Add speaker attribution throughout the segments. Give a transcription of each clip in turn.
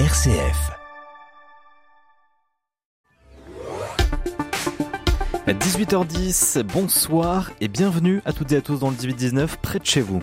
Speaker 1: RCF.
Speaker 2: 18h10, bonsoir et bienvenue à toutes et à tous dans le 18-19 près de chez vous.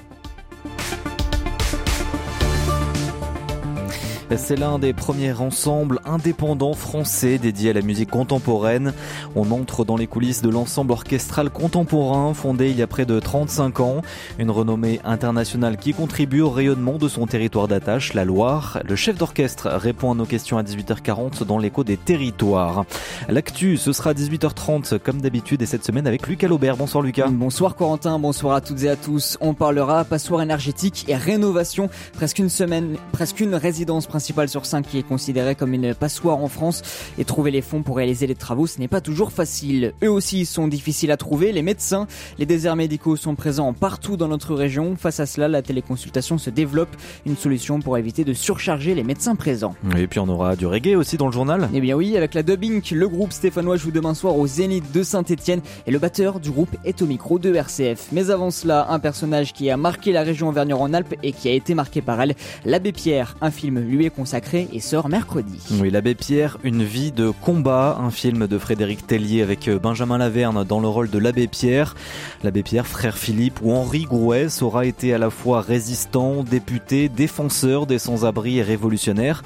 Speaker 2: C'est l'un des premiers ensembles indépendants français dédiés à la musique contemporaine. On entre dans les coulisses de l'ensemble orchestral contemporain fondé il y a près de 35 ans. Une renommée internationale qui contribue au rayonnement de son territoire d'attache, la Loire. Le chef d'orchestre répond à nos questions à 18h40 dans l'écho des territoires. L'actu, ce sera à 18h30 comme d'habitude et cette semaine avec Lucas Laubert. Bonsoir Lucas.
Speaker 3: Bonsoir Corentin, bonsoir à toutes et à tous. On parlera passoire énergétique et rénovation. Presque une semaine, presque une résidence principale sur 5 qui est considérée comme une passoire en France et trouver les fonds pour réaliser les travaux ce n'est pas toujours facile. Eux aussi sont difficiles à trouver, les médecins, les déserts médicaux sont présents partout dans notre région. Face à cela, la téléconsultation se développe, une solution pour éviter de surcharger les médecins présents.
Speaker 2: Et puis on aura du reggae aussi dans le journal
Speaker 3: Eh bien oui, avec la dubbing, le groupe stéphanois joue demain soir au Zénith de Saint-Etienne et le batteur du groupe est au micro de RCF. Mais avant cela, un personnage qui a marqué la région Auvergne-Rhône-Alpes et qui a été marqué par elle, l'abbé Pierre. Un film lui est consacré et sort mercredi.
Speaker 2: Oui, l'abbé Pierre, une vie de combat, un film de Frédéric Tellier avec euh, Benjamin Laverne dans le rôle de l'abbé Pierre. L'abbé Pierre, frère Philippe ou Henri Grouès aura été à la fois résistant, député, défenseur des sans-abri et révolutionnaire.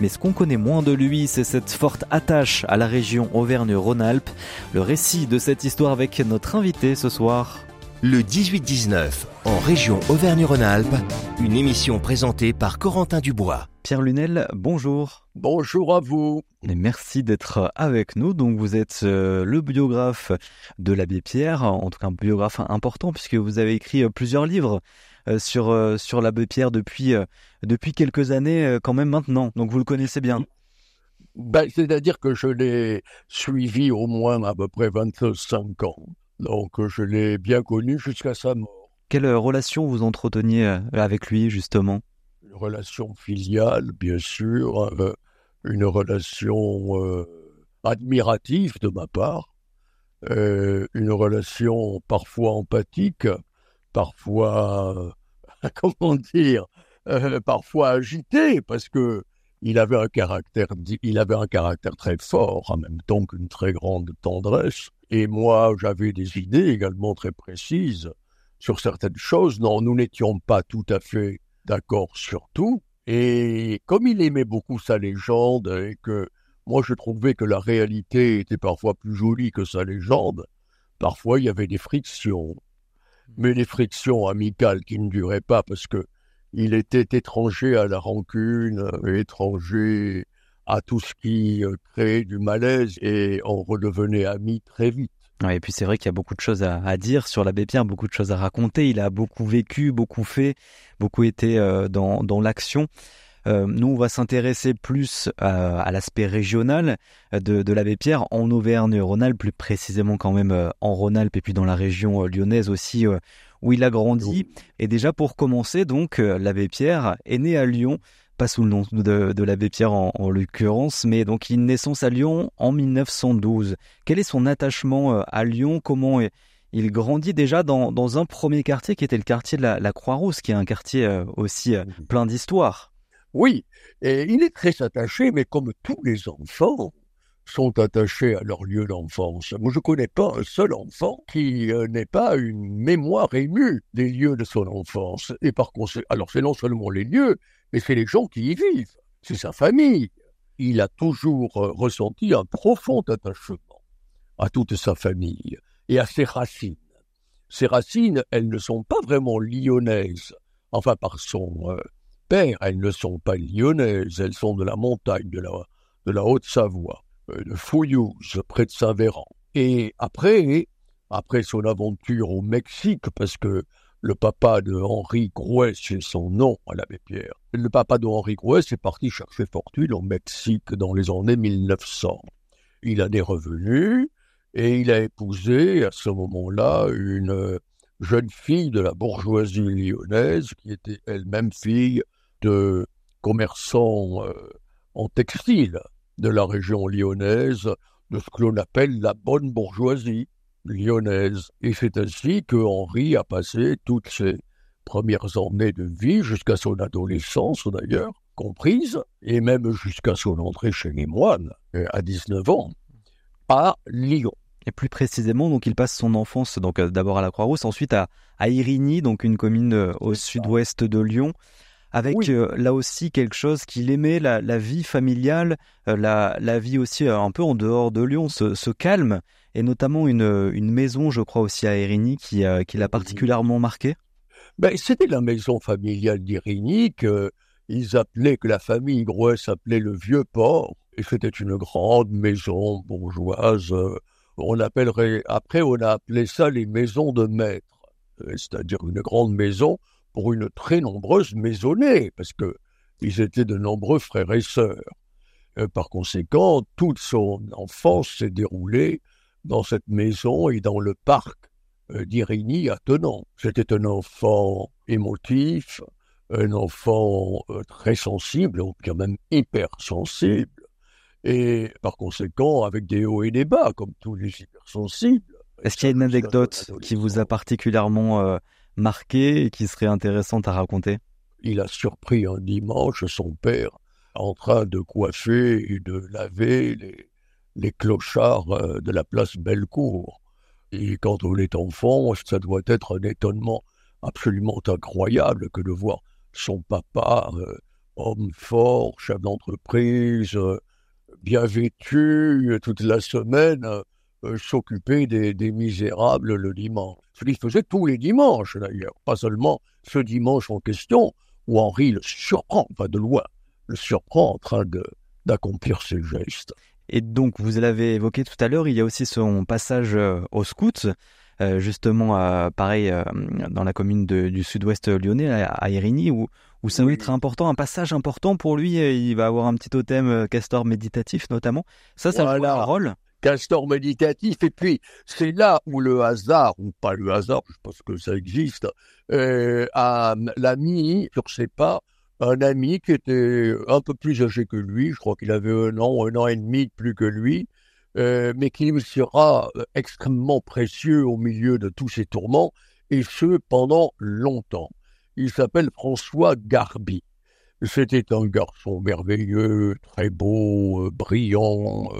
Speaker 2: Mais ce qu'on connaît moins de lui, c'est cette forte attache à la région Auvergne-Rhône-Alpes. Le récit de cette histoire avec notre invité ce soir.
Speaker 1: Le 18-19 en région Auvergne-Rhône-Alpes, une émission présentée par Corentin Dubois.
Speaker 2: Pierre Lunel, bonjour.
Speaker 4: Bonjour à vous.
Speaker 2: Et merci d'être avec nous. Donc vous êtes euh, le biographe de l'abbé Pierre, en tout cas un biographe important puisque vous avez écrit euh, plusieurs livres euh, sur, sur l'abbé Pierre depuis, depuis quelques années quand même maintenant. Donc vous le connaissez bien.
Speaker 4: Ben, C'est-à-dire que je l'ai suivi au moins à peu près 25 ans. Donc je l'ai bien connu jusqu'à sa mort.
Speaker 2: Quelle relation vous entreteniez avec lui justement?
Speaker 4: Une relation filiale, bien sûr, euh, une relation euh, admirative de ma part, euh, une relation parfois empathique, parfois, comment dire, parfois agitée, parce que il avait un caractère, il avait un caractère très fort, en même temps qu'une très grande tendresse. Et moi, j'avais des idées également très précises sur certaines choses. Non, nous n'étions pas tout à fait d'accord sur tout. Et comme il aimait beaucoup sa légende et que moi je trouvais que la réalité était parfois plus jolie que sa légende, parfois il y avait des frictions. Mais des frictions amicales qui ne duraient pas parce que il était étranger à la rancune, étranger à tout ce qui euh, créait du malaise et on redevenait amis très vite.
Speaker 2: Et puis c'est vrai qu'il y a beaucoup de choses à, dire sur l'abbé Pierre, beaucoup de choses à raconter. Il a beaucoup vécu, beaucoup fait, beaucoup été euh, dans, dans l'action. Euh, nous, on va s'intéresser plus à, l'aspect régional de, de l'abbé Pierre en Auvergne-Rhône-Alpes, plus précisément quand même en Rhône-Alpes et puis dans la région lyonnaise aussi où il a grandi. Et déjà pour commencer, donc, euh, l'abbé Pierre est né à Lyon, pas sous le nom de, l'abbé Pierre en, l'occurrence, mais donc il naissance à Lyon en 1912. Quel est son attachement euh, à Lyon? Comment il grandit déjà dans, dans, un premier quartier qui était le quartier de la, Croix-Rousse, qui est un quartier euh, aussi plein d'histoire.
Speaker 4: Oui, et il est très attaché, mais comme tous les enfants, sont attachés à leur lieu d'enfance. Moi, je ne connais pas un seul enfant qui euh, n'ait pas une mémoire émue des lieux de son enfance. Et par conséquent, alors c'est non seulement les lieux, mais c'est les gens qui y vivent. C'est sa famille. Il a toujours euh, ressenti un profond attachement à toute sa famille et à ses racines. Ces racines, elles ne sont pas vraiment lyonnaises. Enfin, par son euh, père, elles ne sont pas lyonnaises. Elles sont de la montagne, de la, de la Haute-Savoie. Euh, de Fouillouse, près de Saint-Véran. Et après, après son aventure au Mexique, parce que le papa de Henri Grouès, c'est son nom à l'abbé Pierre, le papa de Henri Grouès est parti chercher fortune au Mexique dans les années 1900. Il a des revenus et il a épousé à ce moment-là une jeune fille de la bourgeoisie lyonnaise qui était elle-même fille de commerçants euh, en textile de la région lyonnaise, de ce que l'on appelle la bonne bourgeoisie lyonnaise. Et c'est ainsi que Henri a passé toutes ses premières années de vie, jusqu'à son adolescence d'ailleurs, comprise, et même jusqu'à son entrée chez les moines, euh, à 19 ans, à Lyon.
Speaker 2: Et plus précisément, donc il passe son enfance donc euh, d'abord à la Croix-Rousse, ensuite à, à Irigny, donc une commune euh, au sud-ouest de Lyon, avec là aussi quelque chose qu'il aimait, la, vie familiale, la, la, vie aussi un peu en dehors de Lyon, ce, calme, et notamment une, une, maison, je crois aussi à Irigny, qui, qui l'a particulièrement marqué.
Speaker 4: Ben, C'était la maison familiale d'Irigny qu'ils appelaient, que la famille Grouès appelait le Vieux Port. Et c'était une grande maison bourgeoise. Euh, on appellerait, après, on a appelé ça les maisons de maître. Euh, c'est-à-dire une grande maison pour une très nombreuse maisonnée, parce que ils étaient de nombreux frères et sœurs. Euh, par conséquent, toute son enfance s'est déroulée dans cette maison et dans le parc euh, d'Irigny attenant. C'était un enfant émotif, un enfant euh, très sensible, ou quand même hypersensible, et par conséquent avec des hauts et des bas, comme tous les hypersensibles.
Speaker 2: Est-ce qu'il y a une anecdote qui vous a particulièrement euh, marqué et qui serait intéressante à raconter?
Speaker 4: Il a surpris un dimanche son père en train de coiffer et de laver les, clochards de la place Bellecour. Et quand on est enfant, ça doit être un étonnement absolument incroyable que de voir son papa, euh, homme fort, chef d'entreprise, euh, bien vêtu toute la semaine, euh, s'occuper des, misérables le dimanche. Ce qu'il faisait tous les dimanches d'ailleurs, pas seulement ce dimanche en question, où Henri le surprend, enfin de loin, le surprend en train d'accomplir ses gestes.
Speaker 2: Et donc, vous l'avez évoqué tout à l'heure, il y a aussi son passage euh, au scout, euh, justement, euh, pareil, dans la commune du sud-ouest lyonnais, à, Irigny, où, où ça va être important, un passage important pour lui. Il va avoir un petit totem castor méditatif, notamment. Ça, ça voilà. un rôle
Speaker 4: castor méditatif. Et puis, c'est là où le hasard, ou pas le hasard, je pense que ça existe, a, l'a mis sur ses pas un ami qui était un peu plus âgé que lui, je crois qu'il avait un an, un an et demi de plus que lui, euh, mais qui lui sera euh, extrêmement précieux au milieu de tous ces tourments, et ce pendant longtemps. Il s'appelle François Garbi. C'était un garçon merveilleux, très beau, euh, brillant,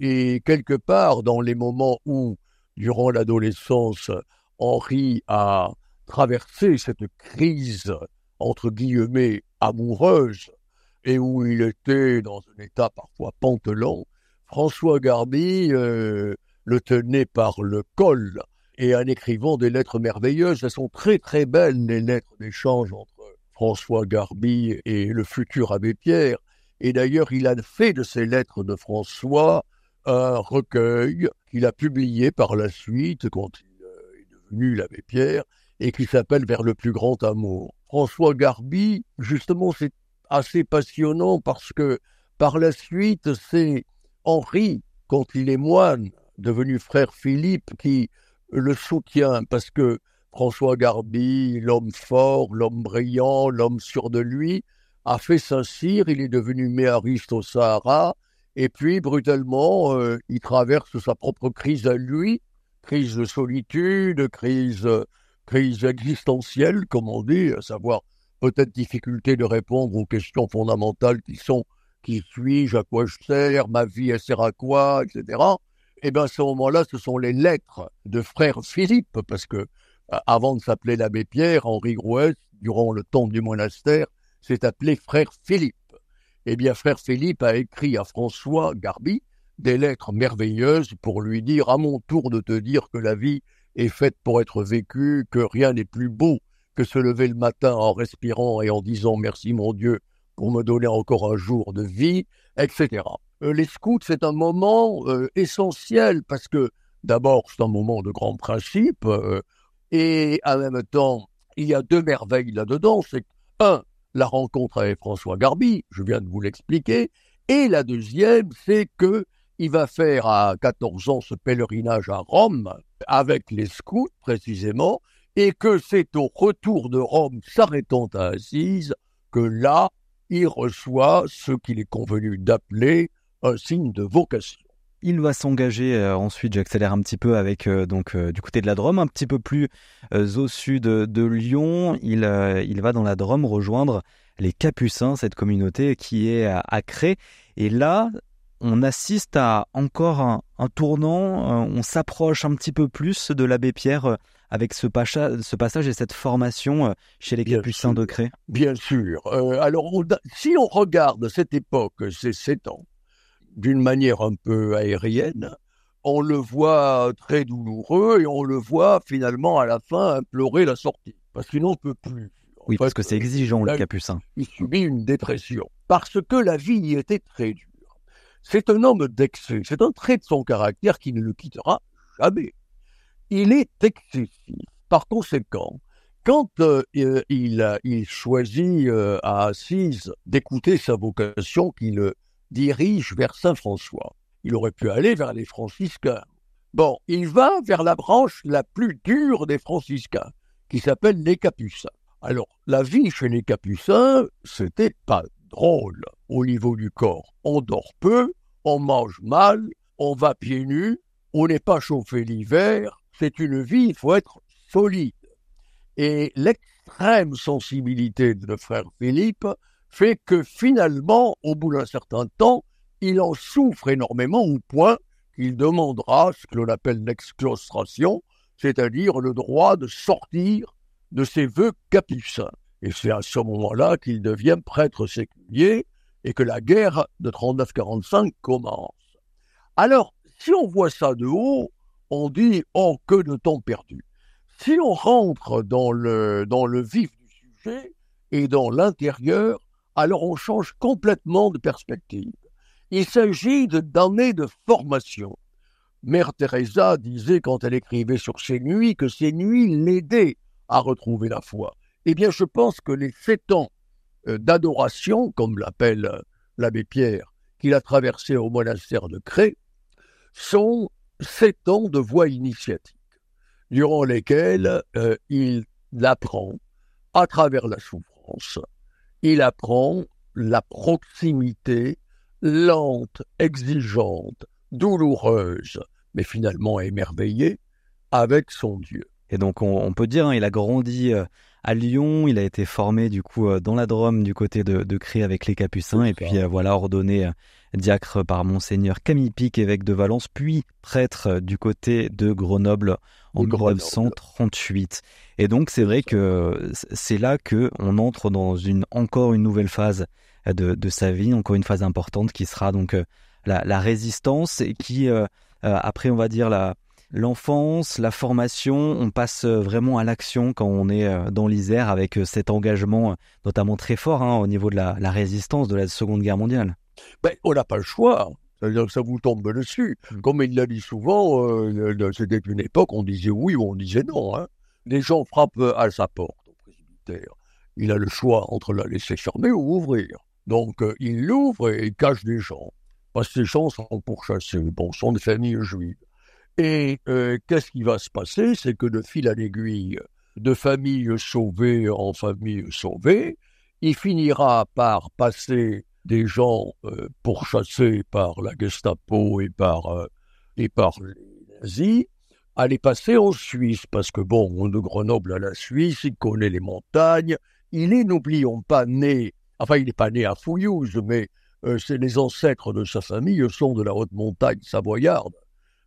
Speaker 4: et quelque part dans les moments où, durant l'adolescence, Henri a traversé cette crise entre guillemets, amoureuse, et où il était dans un état parfois pantelant, François Garbi euh, le tenait par le col, et en écrivant des lettres merveilleuses, elles sont très très belles, les lettres d'échange entre François Garbi et le futur abbé Pierre, et d'ailleurs il a fait de ces lettres de François un recueil qu'il a publié par la suite quand il euh, est devenu l'abbé Pierre, et qui s'appelle Vers le plus grand amour. François Garbi, justement, c'est assez passionnant parce que par la suite, c'est Henri, quand il est moine, devenu frère Philippe, qui le soutient parce que François Garbi, l'homme fort, l'homme brillant, l'homme sûr de lui, a fait Saint-Cyr, il est devenu méariste au Sahara, et puis brutalement, euh, il traverse sa propre crise à lui, crise de solitude, crise existentielle, comme on dit, à savoir peut-être difficulté de répondre aux questions fondamentales qui sont qui suis-je, à quoi je sers, ma vie, elle sert à quoi, etc. Eh bien, à ce moment-là, ce sont les lettres de frère Philippe, parce que euh, avant de s'appeler l'abbé Pierre, Henri Grouès, durant le temps du monastère, s'est appelé frère Philippe. Eh bien, frère Philippe a écrit à François Garbi des lettres merveilleuses pour lui dire à mon tour de te dire que la vie est faite pour être vécue, que rien n'est plus beau que se lever le matin en respirant et en disant merci mon Dieu pour me donner encore un jour de vie, etc. Euh, les scouts, c'est un moment euh, essentiel parce que d'abord, c'est un moment de grand principe euh, et en même temps, il y a deux merveilles là-dedans. C'est un, la rencontre avec François Garbi, je viens de vous l'expliquer, et la deuxième, c'est que il va faire à 14 ans ce pèlerinage à Rome avec les scouts précisément, et que c'est au retour de Rome s'arrêtant à Assise que là, il reçoit ce qu'il est convenu d'appeler un signe de vocation.
Speaker 2: Il va s'engager ensuite, j'accélère un petit peu avec donc du côté de la Drôme, un petit peu plus au sud de Lyon, il, il va dans la Drôme rejoindre les Capucins, cette communauté qui est à, à Cré. Et là, on assiste à encore un, tournant, on s'approche un petit peu plus de l'abbé Pierre avec ce, ce, passage et cette formation chez les Capucins de Cré
Speaker 4: Bien sûr. alors, si on regarde cette époque, ces sept ans, d'une manière un peu aérienne, on le voit très douloureux et on le voit finalement à la fin implorer la sortie. Parce qu'il n'en peut plus.
Speaker 2: oui, parce que c'est exigeant le capucin.
Speaker 4: Il subit une dépression. Parce que la vie y était très dure. C'est un homme d'excès. C'est un trait de son caractère qui ne le quittera jamais. Il est excessif. Par conséquent, quand euh, il, il, choisit euh, à Assise d'écouter sa vocation qui le dirige vers Saint-François. Il aurait pu aller vers les franciscains. Bon, il va vers la branche la plus dure des franciscains, qui s'appelle les capucins. Alors, la vie chez les capucins, c'était pas drôle au niveau du corps. On dort peu, on mange mal, on va pieds nus, on n'est pas chauffé l'hiver. C'est une vie, il faut être solide. Et l'extrême sensibilité de frère Philippe fait que finalement, au bout d'un certain temps, il en souffre énormément au point qu'il demandera ce que l'on appelle l'exclostration, c'est-à-dire le droit de sortir de ses vœux capucins. Et c'est à ce moment-là qu'il devient prêtre séculier et que la guerre de 39-45 commence. Alors, si on voit ça de haut, on dit Oh, que de temps perdu. Si on rentre dans le, dans le vif du sujet et dans l'intérieur, alors on change complètement de perspective. Il s'agit d'années de formation. Mère Teresa disait quand elle écrivait sur ses nuits que ces nuits l'aidaient à retrouver la foi. Eh bien, je pense que les sept ans euh, d'adoration, comme l'appelle euh, l'abbé Pierre, qu'il a traversé au monastère de Cré, sont sept ans de voie initiatique, durant lesquels euh, il apprend, à travers la souffrance, il apprend la proximité lente, exigeante, douloureuse, mais finalement émerveillée, avec son Dieu.
Speaker 2: Et donc on, peut dire, hein, il a grandi euh, à Lyon, il a été formé du coup euh, dans la Drôme du côté de, de Cré avec les Capucins, et puis euh, voilà ordonné diacre par monseigneur Camille Pic, évêque de Valence, puis prêtre du côté de Grenoble en 1938. Et donc c'est vrai que c'est là que on entre dans une encore une nouvelle phase de, sa vie, encore une phase importante qui sera donc euh, la, résistance et qui euh, euh, après on va dire la l'enfance, la formation, on passe vraiment à l'action quand on est dans l'Isère avec cet engagement notamment très fort hein, au niveau de la, résistance de la Seconde Guerre mondiale.
Speaker 4: Ben, on n'a pas le choix. C'est-à-dire que ça vous tombe dessus. Mm. Comme il l'a dit souvent, c'était une époque, on disait oui ou on disait non. Hein. Les gens frappent à sa porte au presbytère. Il a le choix entre la laisser fermer ou ouvrir. Donc, euh, il l'ouvre et il cache des gens. Parce que ces gens sont pourchassés. Bon, sont des familles juives. Et euh, qu'est-ce qui va se passer? C'est que de fil à l'aiguille, de famille sauvée en famille sauvée, il finira par passer des gens euh, pourchassés par la Gestapo et par, par les nazis, les passer en Suisse, parce que bon, de Grenoble à la Suisse, il connaît les montagnes, il est, n'oublions pas, né Enfin, il n'est pas né à Fouillouse, mais euh, c'est les ancêtres de sa famille sont de la haute montagne savoyarde.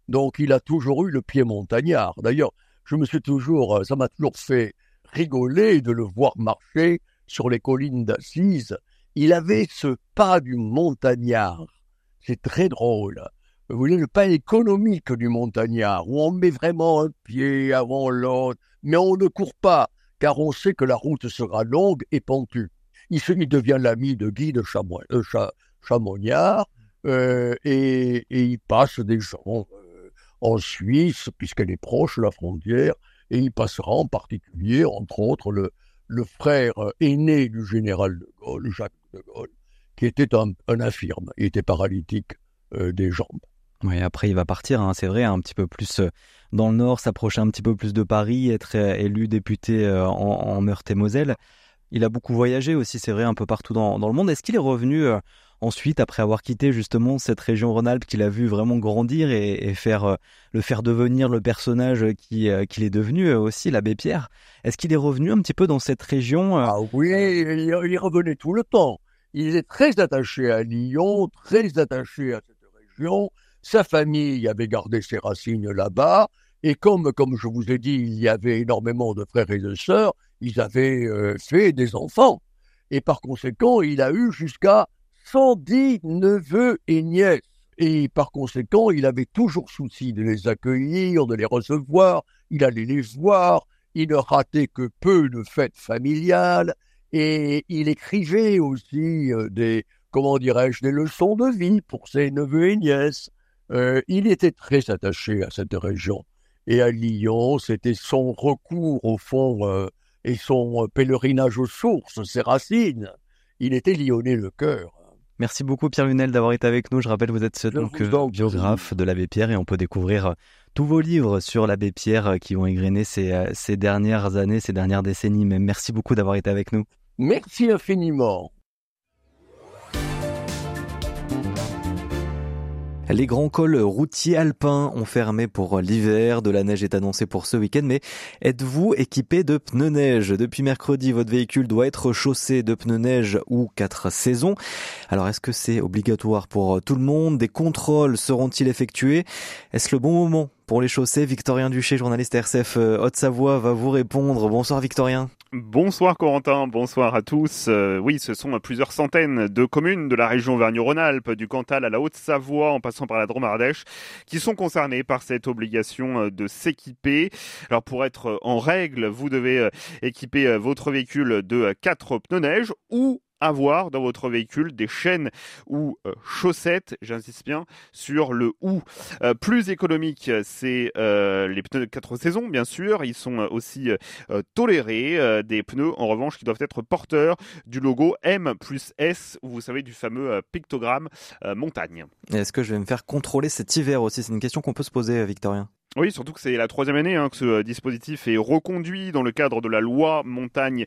Speaker 4: Donc, il a toujours eu le pied montagnard. D'ailleurs, je me suis toujours, euh, ça m'a toujours fait rigoler de le voir marcher sur les collines d'Assise. Il avait ce pas du montagnard. C'est très drôle. Vous voyez, le pas économique du montagnard, où on met vraiment un pied avant l'autre, mais on ne court pas, car on sait que la route sera longue et pentue. Il, devient l'ami de Guy de euh, Chamoignard euh, et, il passe des gens euh, en Suisse, puisqu'elle est proche de la frontière, et il passera en particulier, entre autres, le, le frère aîné du général de Gaulle, Jacques de Gaulle, qui était un, infirme, il était paralytique des jambes.
Speaker 2: Oui, après il va partir, hein, c'est vrai, un petit peu plus dans le nord, s'approcher un petit peu plus de Paris, être élu député en, en Meurthe-et-Moselle. Il a beaucoup voyagé aussi, c'est vrai, un peu partout dans, le monde. Est-ce qu'il est revenu euh, ensuite, après avoir quitté justement cette région Rhône-Alpes qu'il a vu vraiment grandir et, faire euh, le faire devenir le personnage qui euh, qu'il est devenu euh, aussi, l'abbé Pierre, est-ce qu'il est revenu un petit peu dans cette région
Speaker 4: Ah oui, il, revenait tout le temps. Il est très attaché à Lyon, très attaché à cette région. Sa famille avait gardé ses racines là-bas. Et comme, comme je vous ai dit, il y avait énormément de frères et de sœurs, ils avaient fait des enfants. Et par conséquent, il a eu jusqu'à 110 neveux et nièces. Et par conséquent, il avait toujours souci de les accueillir, de les recevoir, il allait les voir, il ne ratait que peu de fêtes familiales, et il écrivait aussi euh, des, comment dirais-je, des leçons de vie pour ses neveux et nièces. Euh, il était très attaché à cette région. Et à Lyon, c'était son recours au fond euh, et son pèlerinage aux sources, ses racines. Il était lyonnais le cœur.
Speaker 2: Merci beaucoup Pierre Lunel d'avoir été avec nous. Je rappelle, vous êtes donc euh, biographe de l'abbé Pierre et on peut découvrir tous vos livres sur l'abbé Pierre qui ont égrené ces, ces dernières années, ces dernières décennies. Mais merci beaucoup d'avoir été avec nous.
Speaker 4: Merci infiniment.
Speaker 2: Les grands cols routiers alpins ont fermé pour l'hiver. De la neige est annoncée pour ce week-end, mais êtes-vous équipé de pneus neige? Depuis mercredi, votre véhicule doit être chaussé de pneus neige ou quatre saisons. Alors, est-ce que c'est obligatoire pour tout le monde? Des contrôles seront-ils effectués? Est-ce le bon moment pour les chaussées Victorien Duché, journaliste RCF euh, Haute-Savoie, va vous répondre. Bonsoir Victorien.
Speaker 5: Bonsoir Corentin, bonsoir à tous. Euh, oui, ce sont plusieurs centaines de communes de la région Auvergne-Rhône-Alpes, du Cantal à la Haute-Savoie, en passant par la Drôme-Ardèche, qui sont concernées par cette obligation euh, de s'équiper. Alors pour être en règle, vous devez équiper votre véhicule de quatre pneus neige ou avoir dans votre véhicule des chaînes ou euh, chaussettes, j'insiste bien sur le ou. Euh, plus économique, c'est euh, les pneus de 4 saisons, bien sûr. Ils sont aussi tolérés. des pneus, en revanche, qui doivent être porteurs du logo M plus S, ou vous savez, du fameux pictogramme montagne.
Speaker 2: Est-ce que je vais me faire contrôler cet hiver aussi? C'est une question qu'on peut se poser, Victorien.
Speaker 5: Oui, surtout que c'est la troisième année hein, que ce euh, dispositif est reconduit dans le cadre de la loi Montagne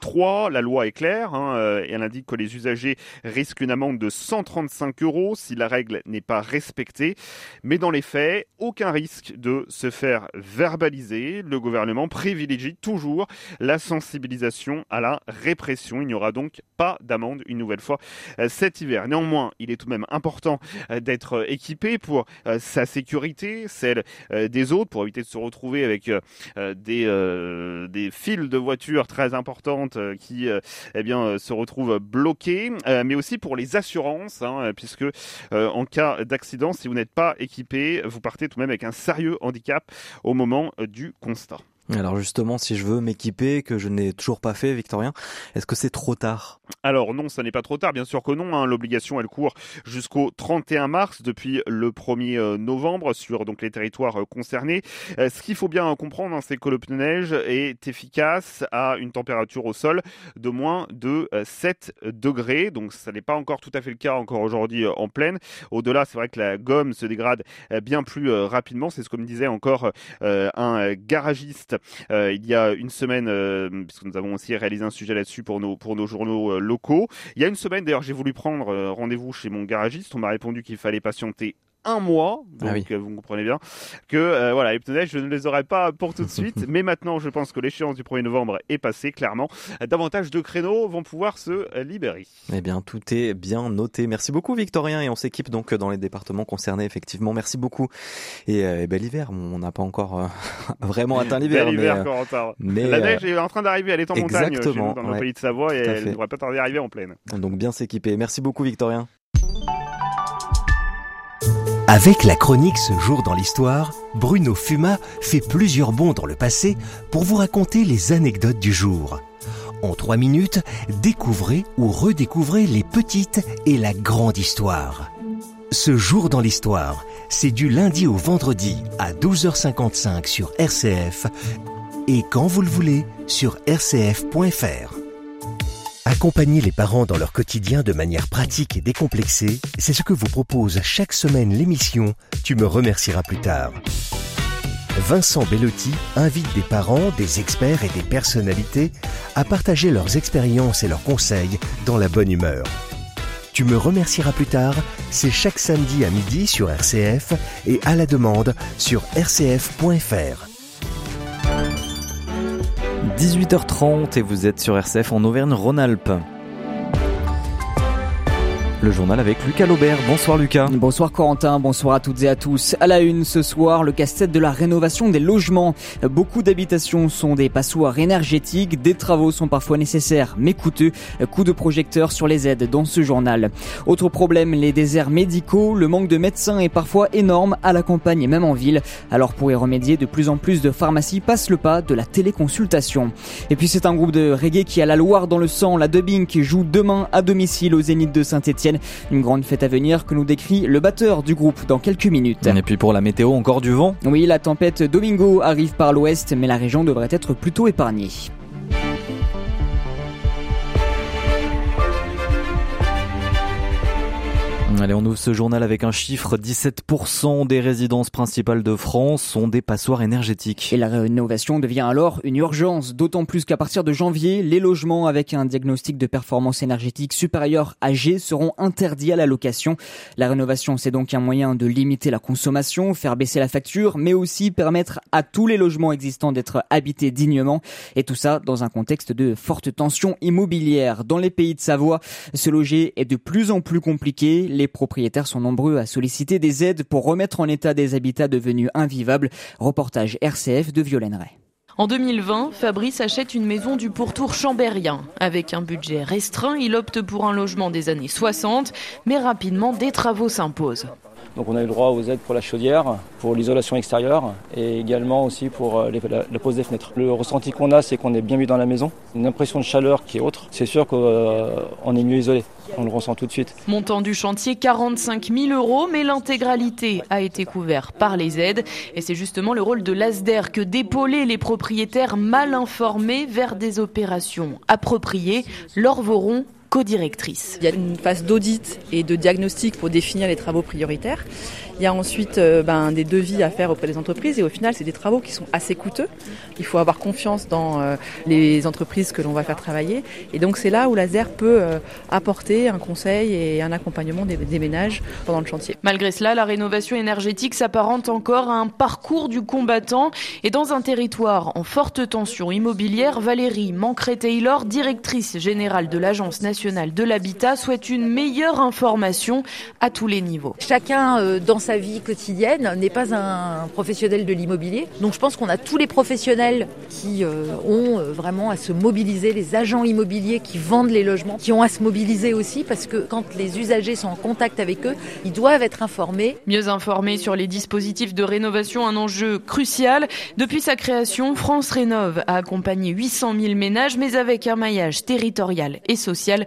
Speaker 5: 3. Euh, la loi est claire hein, euh, et elle indique que les usagers risquent une amende de 135 euros si la règle n'est pas respectée. Mais dans les faits, aucun risque de se faire verbaliser. Le gouvernement privilégie toujours la sensibilisation à la répression. Il n'y aura donc pas d'amende une nouvelle fois cet hiver. Néanmoins, il est tout de même important d'être équipé pour sa sécurité, celle des autres pour éviter de se retrouver avec euh, euh, des, des fils de voitures très importantes qui eh se retrouvent bloquées, mais aussi pour les assurances, hein, puisque en cas d'accident, si vous n'êtes pas équipé, vous partez tout de même avec un sérieux handicap au moment du constat.
Speaker 2: Alors justement, si je veux m'équiper, que je n'ai toujours pas fait, Victorien, est-ce que c'est trop tard?
Speaker 5: Alors non, ça n'est pas trop tard, bien sûr que non. Hein. L'obligation, elle court jusqu'au 31 mars, depuis le 1er euh, novembre, sur donc les territoires euh, concernés. Euh, ce qu'il faut bien comprendre, hein, c'est que le pneu neige est efficace à une température au sol de moins de 7 degrés. Donc ça n'est pas encore tout à fait le cas encore aujourd'hui en pleine. Au-delà, c'est vrai que la gomme se dégrade bien plus rapidement. C'est ce que me disait encore un garagiste euh, il y a une semaine, euh, puisque nous avons aussi réalisé un sujet là-dessus pour nos, pour nos journaux euh, locaux. Il y a une semaine, d'ailleurs, j'ai voulu prendre rendez-vous chez mon garagiste. On m'a répondu qu'il fallait patienter un mois. Ah donc euh, vous comprenez bien que euh, voilà, les pneus je ne les aurais pas pour tout de suite. mais maintenant, je pense que l'échéance du 1er novembre est passée, clairement. Davantage de créneaux vont pouvoir se libérer.
Speaker 2: Eh bien, tout est bien noté. Merci beaucoup, Victorien. Et on s'équipe donc dans les départements concernés, effectivement. Merci beaucoup. Et, euh, bel hiver. On n'a pas encore vraiment atteint l'hiver.
Speaker 5: Bel hiver, mais, mais, La neige est en train d'arriver. Elle est en montagne chez nous, dans le pays de Savoie et elle ne devrait pas tarder à arriver en pleine.
Speaker 2: Donc, bien s'équiper. Merci beaucoup, Victorien.
Speaker 1: Avec la chronique Ce jour dans l'histoire, Bruno Fuma fait plusieurs bonds dans le passé pour vous raconter les anecdotes du jour. En trois minutes, découvrez ou redécouvrez les petites et la grande histoire. Ce jour dans l'histoire, c'est du lundi au vendredi à 12h55 sur RCF et quand vous le voulez sur rcf.fr. Accompagner les parents dans leur quotidien de manière pratique et décomplexée, c'est ce que vous propose chaque semaine l'émission Tu me remercieras plus tard. Vincent Bellotti invite des parents, des experts et des personnalités à partager leurs expériences et leurs conseils dans la bonne humeur. Tu me remercieras plus tard, c'est chaque samedi à midi sur RCF et à la demande sur rcf.fr.
Speaker 2: 18h30 et vous êtes sur RCF en Auvergne-Rhône-Alpes. Le journal avec Lucas Laubert. Bonsoir Lucas.
Speaker 3: Bonsoir Corentin, bonsoir à toutes et à tous. À la une ce soir, le casse-tête de la rénovation des logements. Beaucoup d'habitations sont des passoires énergétiques. Des travaux sont parfois nécessaires mais coûteux. Coup de projecteur sur les aides dans ce journal. Autre problème, les déserts médicaux. Le manque de médecins est parfois énorme à la campagne et même en ville. Alors pour y remédier, de plus en plus de pharmacies passent le pas de la téléconsultation. Et puis c'est un groupe de reggae qui a la Loire dans le sang. La Dubbing qui joue demain à domicile au Zénith de Saint-Etienne. Une grande fête à venir que nous décrit le batteur du groupe dans quelques minutes.
Speaker 2: Et puis pour la météo, encore du vent
Speaker 3: Oui, la tempête Domingo arrive par l'ouest, mais la région devrait être plutôt épargnée.
Speaker 2: Allez, on ouvre ce journal avec un chiffre. 17% des résidences principales de France sont des passoires énergétiques.
Speaker 3: Et la rénovation devient alors une urgence, d'autant plus qu'à partir de janvier, les logements avec un diagnostic de performance énergétique supérieur à G seront interdits à la location. La rénovation, c'est donc un moyen de limiter la consommation, faire baisser la facture, mais aussi permettre à tous les logements existants d'être habités dignement. Et tout ça dans un contexte de forte tension immobilière. Dans les pays de Savoie, se loger est de plus en plus compliqué. Les propriétaires sont nombreux à solliciter des aides pour remettre en état des habitats devenus invivables. Reportage RCF de Violaine Ray.
Speaker 6: En 2020, Fabrice achète une maison du pourtour chambérien. Avec un budget restreint, il opte pour un logement des années 60, mais rapidement des travaux s'imposent.
Speaker 7: Donc on a eu droit aux aides pour la chaudière, pour l'isolation extérieure et également aussi pour euh, la, pose des fenêtres. Le ressenti qu'on a, c'est qu'on est bien mis dans la maison, une impression de chaleur qui est autre. C'est sûr qu'on euh, est mieux isolé, on le ressent tout de suite.
Speaker 6: Montant du chantier 45 000 euros, mais l'intégralité a été couverte par les aides. Et c'est justement le rôle de l'ASDER que d'épauler les propriétaires mal informés vers des opérations appropriées. Laure Voron co-directrice.
Speaker 8: Il y a une phase d'audit et de diagnostic pour définir les travaux prioritaires. Il y a ensuite euh, ben, des devis à faire auprès des entreprises et au final, c'est des travaux qui sont assez coûteux. Il faut avoir confiance dans euh, les entreprises que l'on va faire travailler. Et donc, c'est là où la ZER peut euh, apporter un conseil et un accompagnement des, des, ménages pendant le chantier.
Speaker 6: Malgré cela, la rénovation énergétique s'apparente encore à un parcours du combattant. Et dans un territoire en forte tension immobilière, Valérie Mancret-Taylor, directrice générale de l'Agence nationale de l'habitat, souhaite une meilleure information à tous les niveaux.
Speaker 9: Chacun dans sa vie quotidienne n'est pas un professionnel de l'immobilier. Donc je pense qu'on a tous les professionnels qui euh, ont euh, vraiment à se mobiliser, les agents immobiliers qui vendent les logements, qui ont à se mobiliser aussi parce que quand les usagers sont en contact avec eux, ils doivent être informés.
Speaker 6: Mieux informés sur les dispositifs de rénovation, un enjeu crucial. Depuis sa création, France Rénove a accompagné 800 000 ménages, mais avec un maillage territorial et social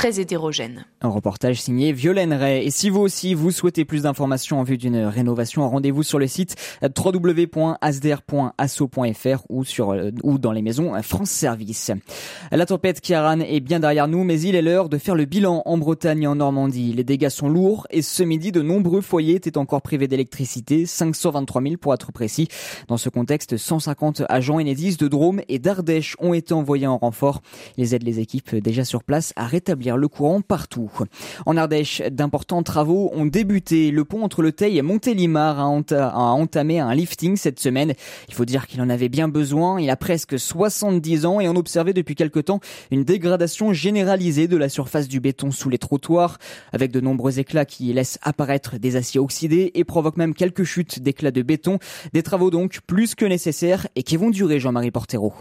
Speaker 6: très hétérogène.
Speaker 3: Un reportage signé Violaine Ray. Et si vous aussi vous souhaitez plus d'informations en vue d'une rénovation, rendez-vous sur le site www.asder.asso.fr ou sur euh, ou dans les maisons France Service. La tempête Kiaran est bien derrière nous, mais il est l'heure de faire le bilan en Bretagne et en Normandie. Les dégâts sont lourds et ce midi, de nombreux foyers étaient encore privés d'électricité, 523 000 pour être précis. Dans ce contexte, 150 agents Enedis de Drôme et d'Ardèche ont été envoyés en renfort. Ils aident les équipes déjà sur place à rétablir le courant partout. En Ardèche, d'importants travaux ont débuté. Le pont entre le Teil et Montélimar a, entamé un lifting cette semaine. Il faut dire qu'il en avait bien besoin. Il a presque 70 ans et on observait depuis quelque temps une dégradation généralisée de la surface du béton sous les trottoirs, avec de nombreux éclats qui laissent apparaître des aciers oxydés et provoquent même quelques chutes d'éclats de béton. Des travaux donc plus que nécessaires et qui vont durer, Jean-Marie Portero.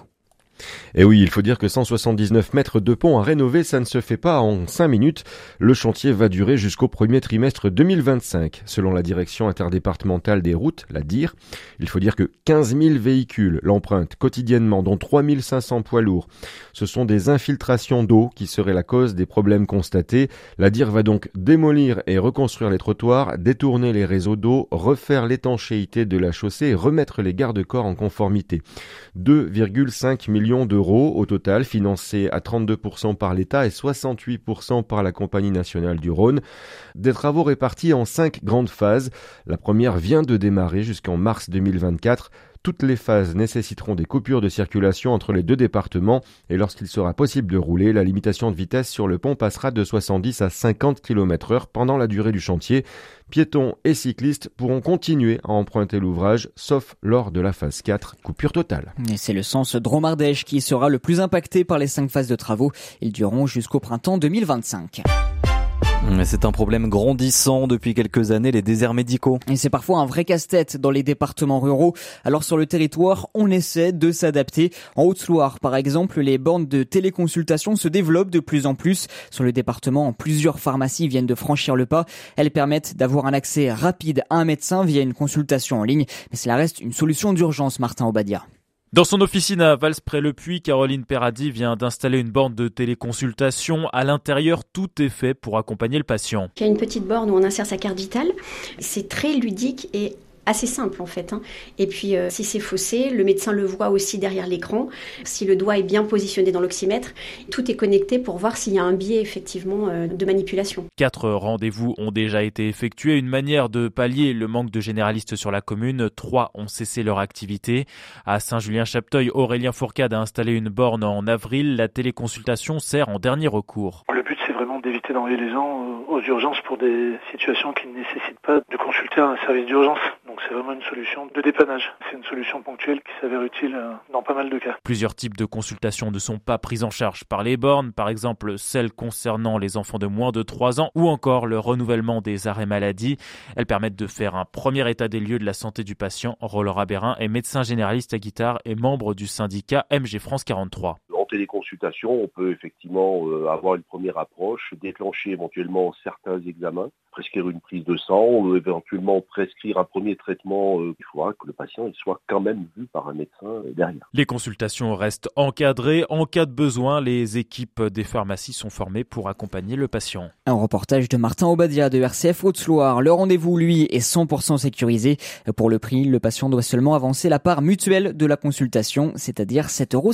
Speaker 10: Et oui, il faut dire que 179 mètres de pont à rénover, ça ne se fait pas en 5 minutes. Le chantier va durer jusqu'au premier trimestre 2025, selon la direction interdépartementale des routes, la DIR. Il faut dire que 15 000 véhicules l'empruntent quotidiennement, dont 3500 poids lourds. Ce sont des infiltrations d'eau qui seraient la cause des problèmes constatés. La DIR va donc démolir et reconstruire les trottoirs, détourner les réseaux d'eau, refaire l'étanchéité de la chaussée et remettre les garde-corps en conformité. 2,5 millions d'euros au total, financés à 32% par l'État et 68% par la Compagnie nationale du Rhône. Des travaux répartis en cinq grandes phases. La première vient de démarrer jusqu'en mars 2024. Toutes les phases nécessiteront des coupures de circulation entre les deux départements et lorsqu'il sera possible de rouler, la limitation de vitesse sur le pont passera de 70 à 50 km heure pendant la durée du chantier. Piétons et cyclistes pourront continuer à emprunter l'ouvrage, sauf lors de la phase 4, coupure totale.
Speaker 3: C'est le sens Dromardèche qui sera le plus impacté par les cinq phases de travaux. Ils dureront jusqu'au printemps 2025.
Speaker 2: C'est un problème grandissant depuis quelques années, les déserts médicaux.
Speaker 3: Et c'est parfois un vrai casse-tête dans les départements ruraux. Alors sur le territoire, on essaie de s'adapter. En Haute-Loire, par exemple, les bornes de téléconsultation se développent de plus en plus. Sur le département, plusieurs pharmacies viennent de franchir le pas. Elles permettent d'avoir un accès rapide à un médecin via une consultation en ligne. Mais cela reste une solution d'urgence, Martin Obadia.
Speaker 11: Dans son officine à Vals-près-le-Puy, Caroline Perradi vient d'installer une borne de téléconsultation. À l'intérieur, tout est fait pour accompagner le patient.
Speaker 12: Il y a une petite borne où on insère sa carte vitale. C'est très ludique et assez simple en fait. Hein. Et puis euh, si c'est faussé, le médecin le voit aussi derrière l'écran. Si le doigt est bien positionné dans l'oxymètre, tout est connecté pour voir s'il y a un biais effectivement euh, de manipulation.
Speaker 11: Quatre rendez-vous ont déjà été effectués. Une manière de pallier le manque de généralistes sur la commune. Trois ont cessé leur activité. À Saint-Julien-Chapteuil, Aurélien Fourcade a installé une borne en avril. La téléconsultation sert en dernier recours.
Speaker 13: Le but c'est vraiment d'éviter d'envoyer les gens euh, aux urgences pour des situations qui ne nécessitent pas de consulter un service d'urgence c'est vraiment une solution de dépannage. C'est une solution ponctuelle qui s'avère utile euh, dans pas mal de cas.
Speaker 11: Plusieurs types de consultations ne sont pas prises en charge par les bornes, par exemple celles concernant les enfants de moins de 3 ans ou encore le renouvellement des arrêts maladie. Elles permettent de faire un premier état des lieux de la santé du patient. Roland Bérin est médecin généraliste à guitare et membre du syndicat MG France 43
Speaker 14: téléconsultation, on peut effectivement euh, avoir une première approche, déclencher éventuellement certains examens, prescrire une prise de sang, ou éventuellement prescrire un premier traitement. Euh, il faudra que le patient il soit quand même vu par un médecin derrière.
Speaker 11: Les consultations restent encadrées. En cas de besoin, les équipes des pharmacies sont formées pour accompagner le patient.
Speaker 3: Un reportage de Martin Obadia de RCF Haute-Loire. Le rendez-vous, lui, est 100% sécurisé. Pour le prix, le patient doit seulement avancer la part mutuelle de la consultation, c'est-à-dire 7,50 euros.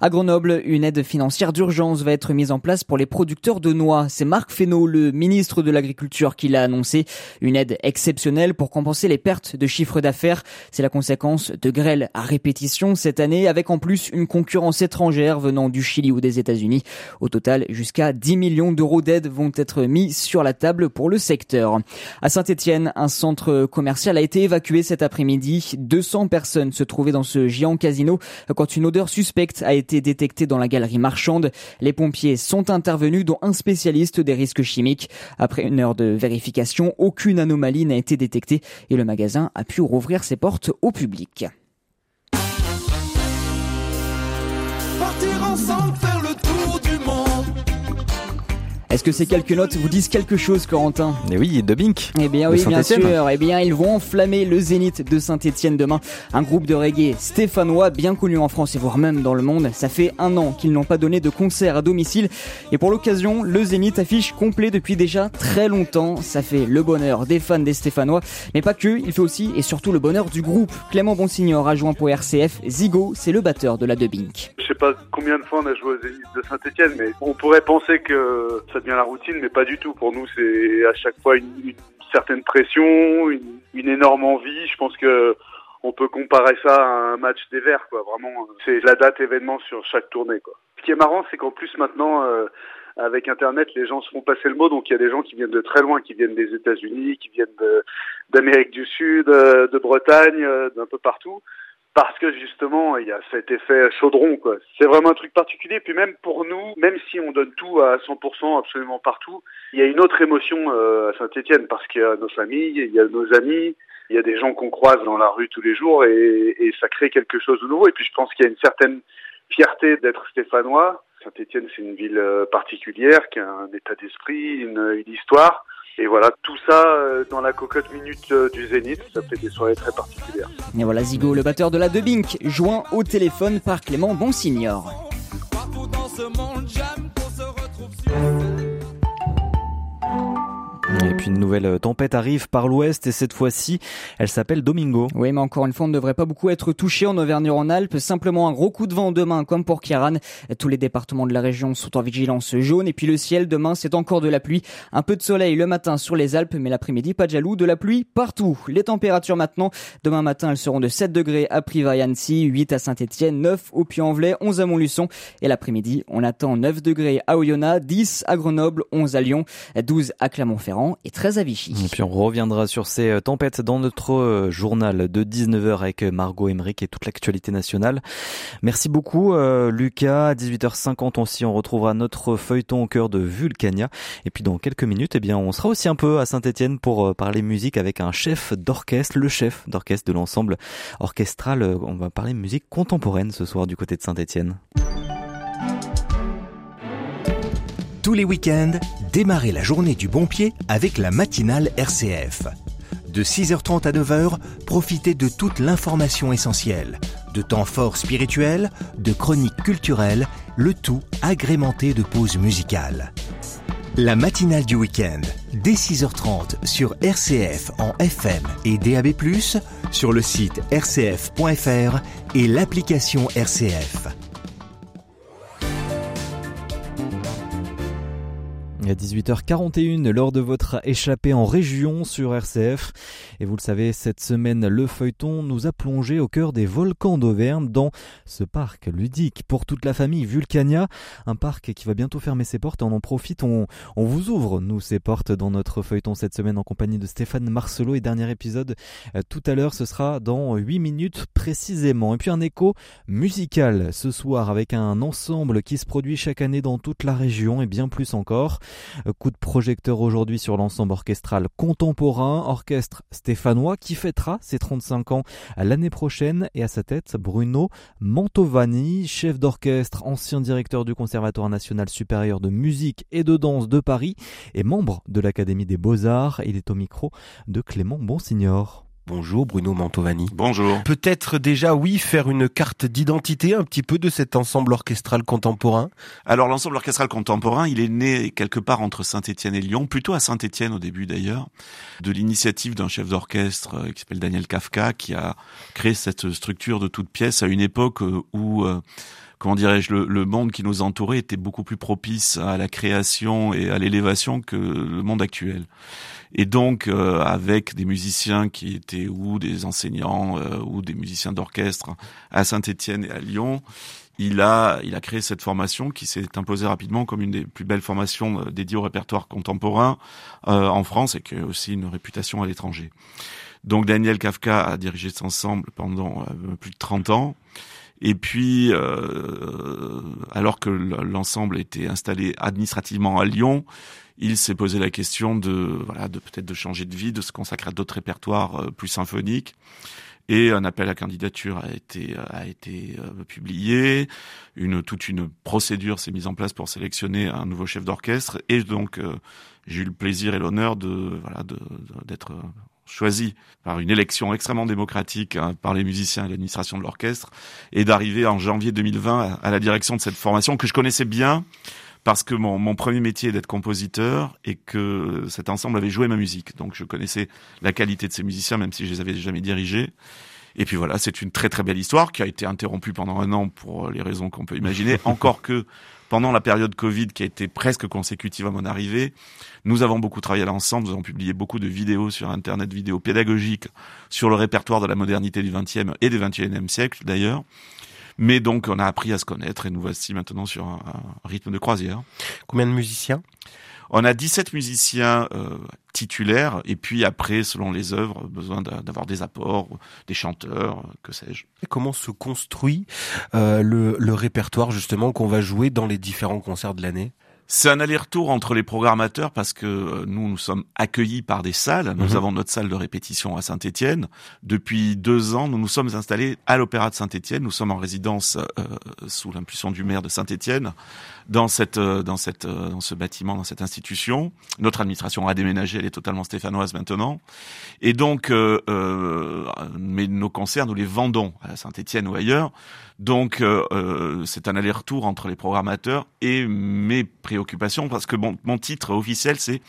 Speaker 3: À Grenoble, une aide financière d'urgence va être mise en place pour les producteurs de noix. C'est Marc Fesneau, le ministre de l'Agriculture, qui l'a annoncé. Une aide exceptionnelle pour compenser les pertes de chiffre d'affaires. C'est la conséquence de grêles à répétition cette année, avec en plus une concurrence étrangère venant du Chili ou des États-Unis. Au total, jusqu'à 10 millions d'euros d'aide vont être mis sur la table pour le secteur. À Saint-Etienne, un centre commercial a été évacué cet après-midi. 200 personnes se trouvaient dans ce géant casino quand une odeur suspecte a été été détecté dans la galerie marchande. Les pompiers sont intervenus, dont un spécialiste des risques chimiques. Après une heure de vérification, aucune anomalie n'a été détectée et le magasin a pu rouvrir ses portes au public. Est-ce que ces quelques notes vous disent quelque chose, Corentin?
Speaker 2: Eh oui, de Bink.
Speaker 3: Eh bien oui, bien sûr. Eh bien, ils vont enflammer le Zénith de Saint-Etienne demain. Un groupe de reggae stéphanois bien connu en France et voire même dans le monde. Ça fait un an qu'ils n'ont pas donné de concert à domicile. Et pour l'occasion, le Zénith affiche complet depuis déjà très longtemps. Ça fait le bonheur des fans des Stéphanois. Mais pas que, il fait aussi et surtout le bonheur du groupe. Clément Bonsignor a joint pour RCF. Zigo, c'est le batteur de la de Bink.
Speaker 15: Je sais pas combien de fois on a joué au Zénith de Saint-Etienne, mais on pourrait penser que ça la routine, mais pas du tout. Pour nous, c'est à chaque fois une, certaine pression, une, énorme envie. Je pense que on peut comparer ça à un match des Verts, quoi. Vraiment, c'est la date événement sur chaque tournée, quoi. Ce qui est marrant, c'est qu'en plus maintenant, euh, avec Internet, les gens se font passer le mot. Donc il y a des gens qui viennent de très loin, qui viennent des États-Unis, qui viennent d'Amérique du Sud, euh, de Bretagne, euh, d'un peu partout parce que justement il y a cet effet chaudron quoi. C'est vraiment un truc particulier. Puis même pour nous, même si on donne tout à 100% absolument partout, il y a une autre émotion euh, à Saint-Étienne parce qu'il y a nos familles, il y a nos amis, il y a des gens qu'on croise dans la rue tous les jours et, et ça crée quelque chose de nouveau. Et puis je pense qu'il y a une certaine fierté d'être stéphanois. Saint-Étienne c'est une ville euh, particulière qui a un état d'esprit, une, une histoire. Et voilà, tout ça euh, dans la cocotte minute euh, du Zénith, ça fait des soirées très particulières.
Speaker 3: Et voilà Zigo, le batteur de la Debink, joint au téléphone par Clément Bonsignor.
Speaker 2: Et puis une nouvelle tempête arrive par l'ouest et cette fois-ci, elle s'appelle Domingo.
Speaker 3: Oui, mais encore une fois, on ne devrait pas beaucoup être touché en Auvergne-Rhône-Alpes. Simplement un gros coup de vent demain, comme pour Kiran. Tous les départements de la région sont en vigilance jaune. Et puis le ciel, demain, c'est encore de la pluie. Un peu de soleil le matin sur les Alpes, mais l'après-midi, pas de jaloux, de la pluie partout. Les températures maintenant, demain matin, elles seront de 7 degrés à Privas et Annecy, 8 à Saint-Etienne, 9 au Puy-en-Velay, 11 à Montluçon. Et l'après-midi, on attend 9 degrés à Oyonnax, 10 à Grenoble, 11 à Lyon, 12 à Clermont-Ferrand et 13 à.
Speaker 2: Et puis on reviendra sur ces euh, tempêtes dans notre euh, journal de 19h avec Margot Emmerich et toute l'actualité nationale. Merci beaucoup euh, Lucas. À 18h50 aussi, on retrouvera notre feuilleton au cœur de Vulcania. Et puis dans quelques minutes, eh bien, on sera aussi un peu à Saint-Etienne pour parler musique avec un chef d'orchestre, le chef d'orchestre de l'ensemble orchestral. On va parler musique contemporaine ce soir du côté de Saint-Etienne.
Speaker 1: Tous les week-ends, démarrez la journée du bon pied avec la matinale RCF. De 6h30 à 9h, profitez de toute l'information essentielle, de temps forts spirituels, de chroniques culturelles, le tout agrémenté de pauses musicales. La matinale du week-end, dès 6h30 sur RCF en FM et DAB+, sur le site rcf.fr et l'application RCF.
Speaker 2: À 18h41 lors de votre échappée en région sur RCF. Et vous le savez, cette semaine, le feuilleton nous a plongé au cœur des volcans d'Auvergne dans ce parc ludique pour toute la famille Vulcania. Un parc qui va bientôt fermer ses portes. On en profite, on, vous ouvre, nous, ses portes dans notre feuilleton cette semaine en compagnie de Stéphane Marcelot. Et dernier épisode euh, tout à l'heure, ce sera dans 8 minutes précisément. Et puis un écho musical ce soir avec un ensemble qui se produit chaque année dans toute la région et bien plus encore. Coup de projecteur aujourd'hui sur l'ensemble orchestral contemporain, orchestre stéphanois qui fêtera ses 35 ans l'année prochaine et à sa tête Bruno Mantovani, chef d'orchestre, ancien directeur du Conservatoire national supérieur de musique et de danse de Paris et membre de l'Académie des beaux-arts. Il est au micro de Clément Bonsignor.
Speaker 16: Bonjour Bruno Mantovani.
Speaker 17: Bonjour.
Speaker 16: Peut-être déjà, oui, faire une carte d'identité un petit peu de cet ensemble orchestral contemporain?
Speaker 17: Alors l'ensemble orchestral contemporain, il est né quelque part entre Saint-Étienne et Lyon, plutôt à Saint-Étienne au début d'ailleurs, de l'initiative d'un chef d'orchestre euh, qui s'appelle Daniel Kafka, qui a créé cette structure de toute pièce à une époque euh, où euh, comment dirais-je, le, le, monde qui nous entourait était beaucoup plus propice à la création et à l'élévation que le monde actuel. Et donc, euh, avec des musiciens qui étaient ou des enseignants euh, ou des musiciens d'orchestre à Saint-Étienne et à Lyon, il a, il a créé cette formation qui s'est imposée rapidement comme une des plus belles formations euh, dédiées au répertoire contemporain en France et qui a aussi une réputation à l'étranger. Donc Daniel Kafka a dirigé cet ensemble pendant plus de 30 ans. Et puis, euh, alors que l'ensemble était installé administrativement à Lyon, il s'est posé la question de, voilà, de peut-être de changer de vie, de se consacrer à d'autres répertoires euh, plus symphoniques. Et un appel à candidature a été a été euh, publié. Une toute une procédure s'est mise en place pour sélectionner un nouveau chef d'orchestre. Et donc euh, j'ai eu le plaisir et l'honneur de voilà d'être choisi par une élection extrêmement démocratique hein, par les musiciens et l'administration de l'orchestre, et d'arriver en janvier 2020 à, la direction de cette formation que je connaissais bien parce que mon, mon premier métier est d'être compositeur et que cet ensemble avait joué ma musique. Donc je connaissais la qualité de ces musiciens, même si je les avais jamais dirigés. Et puis voilà, c'est une très très belle histoire qui a été interrompue pendant un an pour les raisons qu'on peut imaginer. Encore que pendant la période Covid qui a été presque consécutive à mon arrivée, nous avons beaucoup travaillé ensemble. Nous avons publié beaucoup de vidéos sur Internet, vidéos pédagogiques sur le répertoire de la modernité du XXe et du XXIe siècle d'ailleurs. Mais donc, on a appris à se connaître et nous voici maintenant sur un, rythme de croisière.
Speaker 16: Combien de musiciens?
Speaker 17: On a 17 musiciens euh, titulaires et puis après, selon les œuvres, besoin d'avoir des apports, des chanteurs, que sais-je.
Speaker 16: Comment se construit euh, le, le répertoire justement qu'on va jouer dans les différents concerts de l'année?
Speaker 17: C'est un aller-retour entre les programmateurs parce que euh, nous, nous sommes accueillis par des salles. Nous mhm. avons notre salle de répétition à Saint-Étienne. Depuis deux ans, nous nous sommes installés à l'Opéra de Saint-Étienne. Nous sommes en résidence euh, sous l'impulsion du maire de Saint-Étienne dans cette, euh, dans cette, dans ce bâtiment, dans cette institution. Notre administration a déménagé, elle est totalement stéphanoise maintenant. Et donc, mais nos concerts, nous les vendons à Saint-Étienne ou ailleurs. Donc, c'est un aller-retour entre les programmateurs et mes préoccupations parce que mon, mon titre officiel c'est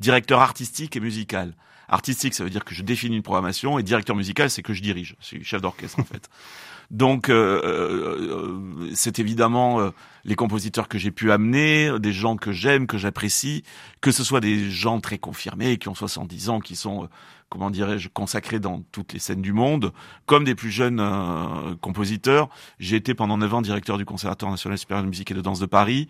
Speaker 17: directeur artistique et musical. Artistique, ça veut dire que je définis une programmation, et directeur musical, c'est que je dirige. Je suis chef d'orchestre en fait. Donc, euh, euh, c'est évidemment euh, les compositeurs que j'ai pu amener, des gens que j'aime, que j'apprécie, que ce soit des gens très confirmés, qui ont 70 ans, qui sont comment dirais-je, consacré dans toutes les scènes du monde, comme des plus jeunes euh, compositeurs. J'ai été pendant 9 ans directeur du Conservatoire national supérieur de musique et de danse de Paris.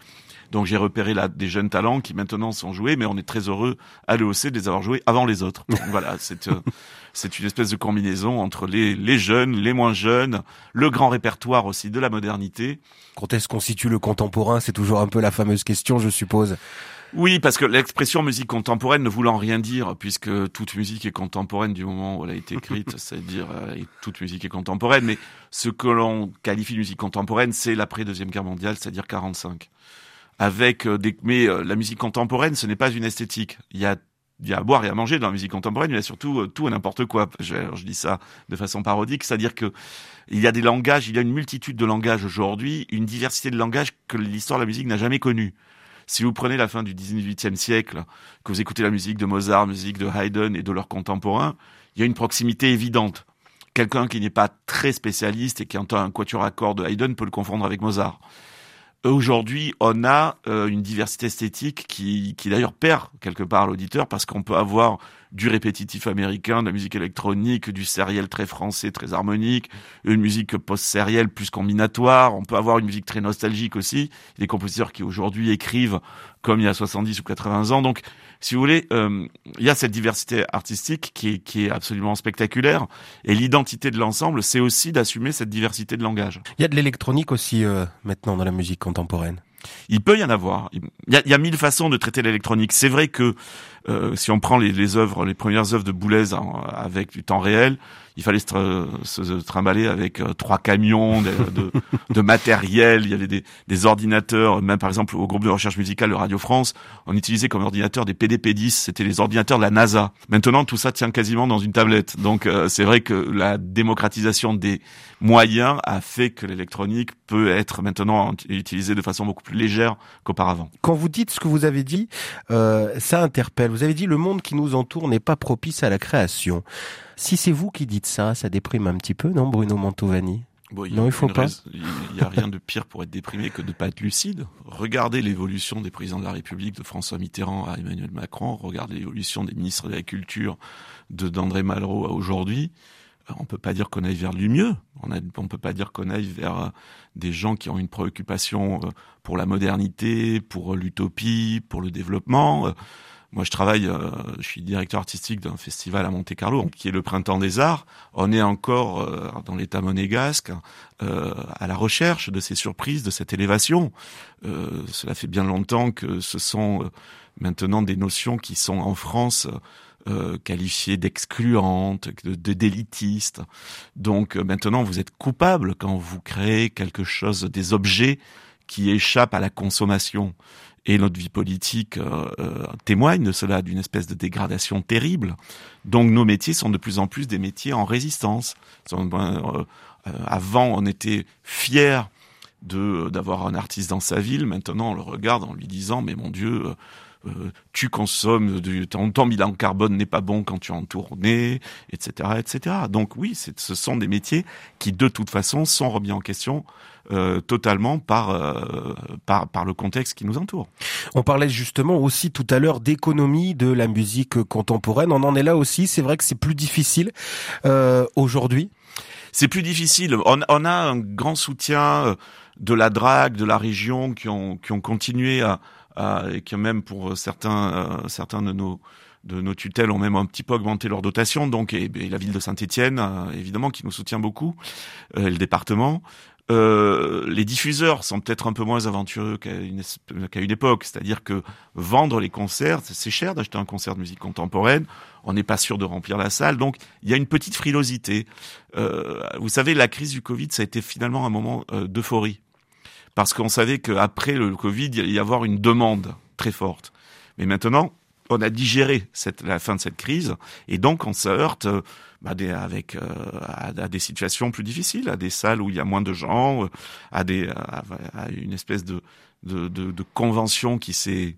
Speaker 17: Donc j'ai repéré là des jeunes talents qui maintenant sont joués, mais on est très heureux à l'EOC de les avoir joués avant les autres. voilà, c'est euh, c'est une espèce de combinaison entre les, les jeunes, les moins jeunes, le grand répertoire aussi de la modernité.
Speaker 16: Quand est-ce qu'on situe le contemporain? C'est toujours un peu la fameuse question, je suppose.
Speaker 17: Oui, parce que l'expression musique contemporaine ne voulant rien dire, puisque toute musique est contemporaine du moment où elle a été écrite, c'est-à-dire euh, toute musique est contemporaine, mais ce que l'on qualifie de musique contemporaine, c'est l'après-deuxième guerre mondiale, c'est-à-dire 45. Avec euh, des... Mais euh, la musique contemporaine, ce n'est pas une esthétique. Il y a il y a à boire et à manger dans la musique contemporaine, il y a surtout tout et n'importe quoi. Je, je, dis ça de façon parodique, c'est-à-dire que il y a des langages, il y a une multitude de langages aujourd'hui, une diversité de langages que l'histoire de la musique n'a jamais connue. Si vous prenez la fin du 18e siècle, que vous écoutez la musique de Mozart, musique de Haydn et de leurs contemporains, il y a une proximité évidente. Quelqu'un qui n'est pas très spécialiste et qui entend un quatuor à cordes de Haydn peut le confondre avec Mozart. Aujourd'hui, on a euh, une diversité esthétique qui, qui d'ailleurs perd quelque part l'auditeur parce qu'on peut avoir du répétitif américain, de la musique électronique, du sériel très français, très harmonique, une musique post-sérielle plus combinatoire. On peut avoir une musique très nostalgique aussi. Des compositeurs qui aujourd'hui écrivent comme il y a 70 ou 80 ans. Donc, si vous voulez, euh, il y a cette diversité artistique qui est, qui est absolument spectaculaire. Et l'identité de l'ensemble, c'est aussi d'assumer cette diversité de langage.
Speaker 16: Il y a de l'électronique aussi euh, maintenant dans la musique contemporaine.
Speaker 17: Il peut y en avoir. Il y a, il y a mille façons de traiter l'électronique. C'est vrai que euh, si on prend les, les œuvres, les premières œuvres de Boulez avec du temps réel, il fallait se, se, trimballer avec euh, trois camions de, de, de, matériel. Il y avait des, des, ordinateurs, même par exemple au groupe de recherche musicale de Radio France, on utilisait comme ordinateur des PDP-10. C'était les ordinateurs de la NASA. Maintenant, tout ça tient quasiment dans une tablette. Donc, euh, c'est vrai que la démocratisation des moyens a fait que l'électronique peut être maintenant utilisée de façon beaucoup plus légère qu'auparavant.
Speaker 16: Quand vous dites ce que vous avez dit, euh, ça interpelle. Vous avez dit le monde qui nous entoure n'est pas propice à la création. Si c'est vous qui dites ça, ça déprime un petit peu, non, Bruno Mantovani?
Speaker 17: Non, il faut pas. Il n'y a rien de pire pour être déprimé que de ne pas être lucide. Regardez l'évolution des présidents de la République, de François Mitterrand à Emmanuel Macron. Regardez l'évolution des ministres de la Culture, de d'André Malraux à aujourd'hui. Euh, on peut pas dire qu'on aille vers du mieux. On, on peut pas dire qu'on aille vers euh, des gens qui ont une préoccupation euh, pour la modernité, pour l'utopie, pour le développement. Moi, je travaille, euh, je suis directeur artistique d'un festival à Monte Carlo, qui est le Printemps des Arts. On est encore euh, dans l'État monégasque, euh, à la recherche de ces surprises, de cette élévation. cela fait bien longtemps que ce sont maintenant des notions qui sont en France qualifiées d'excluantes, de, d'élitistes. Donc maintenant, vous êtes coupable quand vous créez quelque chose, des objets qui échappent à la consommation et notre vie politique euh, euh, témoigne de cela, d'une espèce de dégradation terrible. Donc nos métiers sont de plus en plus des métiers en résistance. Euh, avant, on était fiers d'avoir un artiste dans sa ville. Maintenant, on le regarde en lui disant mais mon Dieu. Tu consommes du ton, ton bilan carbone n'est pas bon quand tu en tournée, etc., etc. Donc oui, ce sont des métiers qui de toute façon sont remis en question euh, totalement par, euh, par, par le contexte qui nous entoure.
Speaker 16: On parlait justement aussi tout à l'heure d'économie de la musique contemporaine. On en est là aussi. C'est vrai que c'est plus difficile euh, aujourd'hui.
Speaker 17: C'est plus difficile. On, on, a un grand soutien euh, de la drague, de la région, qui ont, qui ont continué à et qui même pour certains, certains de nos de nos tutelles ont même un petit peu augmenté leur dotation. Donc, et, la ville de Saint-Étienne, évidemment, qui nous soutient beaucoup, euh, le département. Euh, les diffuseurs sont peut-être un peu moins aventureux qu'à une, une, époque, c'est-à-dire que vendre les concerts, c'est cher d'acheter un concert de musique contemporaine, on n'est pas sûr de remplir la salle, donc il y a une petite frilosité. Euh, vous savez, la crise du Covid, ça a été finalement un moment euh, d'euphorie, parce qu'on savait qu'après le Covid, il y avoir une demande très forte. Mais maintenant, on a digéré cette, la fin de cette crise, et donc on se heurte bah, des, avec euh, à, des situations plus difficiles, à des salles où il y a moins de gens, euh, à des à, une espèce de de, de, de convention qui s'est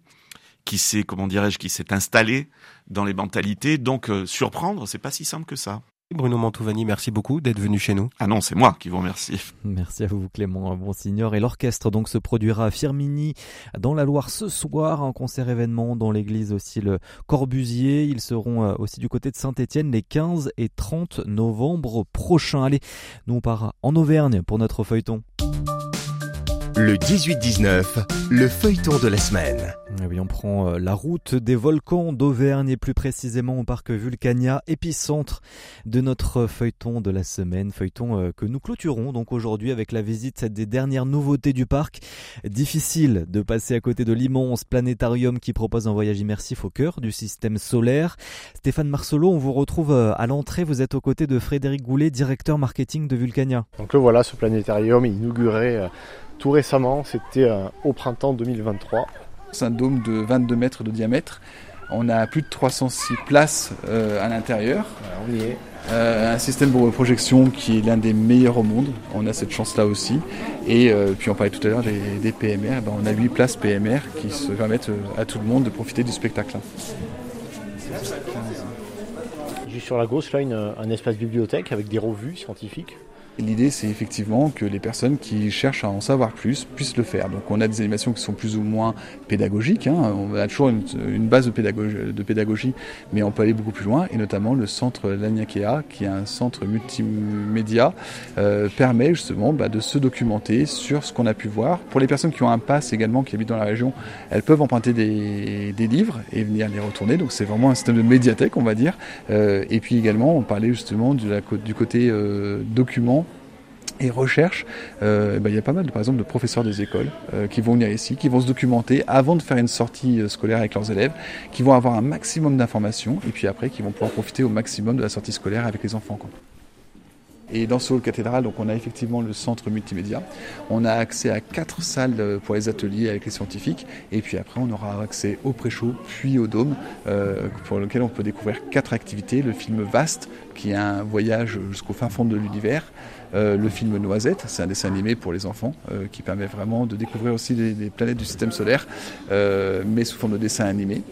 Speaker 17: qui s'est, comment dirais-je, qui s'est installé dans les mentalités. Donc surprendre, c'est pas si simple que ça.
Speaker 16: Bruno Mantovani, merci beaucoup d'être venu chez nous.
Speaker 17: Ah non, c'est moi qui vous remercie.
Speaker 2: Merci à vous Clément Bonsignor. Et l'orchestre donc se produira à Firmini dans la Loire ce soir, un concert événement dans l'église aussi le Corbusier. Ils seront euh, aussi du côté de Saint-Étienne les 15 et 30 novembre prochains. Allez, nous on part en Auvergne pour notre feuilleton.
Speaker 1: Le 18-19, le feuilleton de la semaine.
Speaker 2: Eh oui, on prend euh, la route des volcans d'Auvergne et plus précisément au parc Vulcania, épicentre de notre feuilleton de la semaine, feuilleton euh, que nous clôturons donc aujourd'hui avec la visite des dernières nouveautés du parc. Difficile de passer à côté de l'immense planétarium qui propose un voyage immersif au cœur du système solaire. Stéphane Marcelo, on vous retrouve euh, à l'entrée, vous êtes aux côtés de Frédéric Goulet, directeur marketing de Vulcania.
Speaker 18: Donc le voilà, ce planétarium inauguré tout récemment, c'était au printemps 2023.
Speaker 19: C'est un dôme de 22 mètres de diamètre. On a plus de 306 places euh, à l'intérieur.
Speaker 18: On y est.
Speaker 19: Euh, un système de projection qui est l'un des meilleurs au monde. On a cette chance-là aussi. Et puis on parlait tout à l'heure des, PMR. Ben, on a 8 places PMR qui se permettent à tout le monde de profiter du spectacle.
Speaker 18: Juste sur la gauche, là, un espace bibliothèque avec des revues scientifiques.
Speaker 19: L'idée, c'est effectivement que les personnes qui cherchent à en savoir plus puissent le faire. Donc, on a des animations qui sont plus ou moins pédagogiques. Hein. On a toujours une, base de pédagogie, mais on peut aller beaucoup plus loin. Et notamment, le centre Laniakea, qui est un centre multimédia, euh, permet justement bah, de se documenter sur ce qu'on a pu voir. Pour les personnes qui ont un pass également, qui habitent dans la région, elles peuvent emprunter des, livres et venir les retourner. Donc, c'est vraiment un système de médiathèque, on va dire. Euh, et puis également, on parlait justement du, du côté euh, document et recherche, euh, bah, il y a pas mal, de, par exemple, de professeurs des écoles euh, qui vont venir ici, qui vont se documenter avant de faire une sortie euh, scolaire avec leurs élèves, qui vont avoir un maximum d'informations et puis après qui vont pouvoir profiter au maximum de la sortie scolaire avec les enfants. Et dans ce hall cathédrale, donc on a effectivement le centre multimédia. On a accès à quatre salles pour les ateliers avec les scientifiques. Et puis après, on aura accès au pré-show, puis au dôme, pour lequel on peut découvrir quatre activités. Le film Vaste, qui est un voyage jusqu'au fin fond de l'univers. Euh, le film Noisette, c'est un dessin animé pour les enfants euh, qui permet vraiment de découvrir aussi les, planètes du système solaire, euh, mais sous forme de dessin animé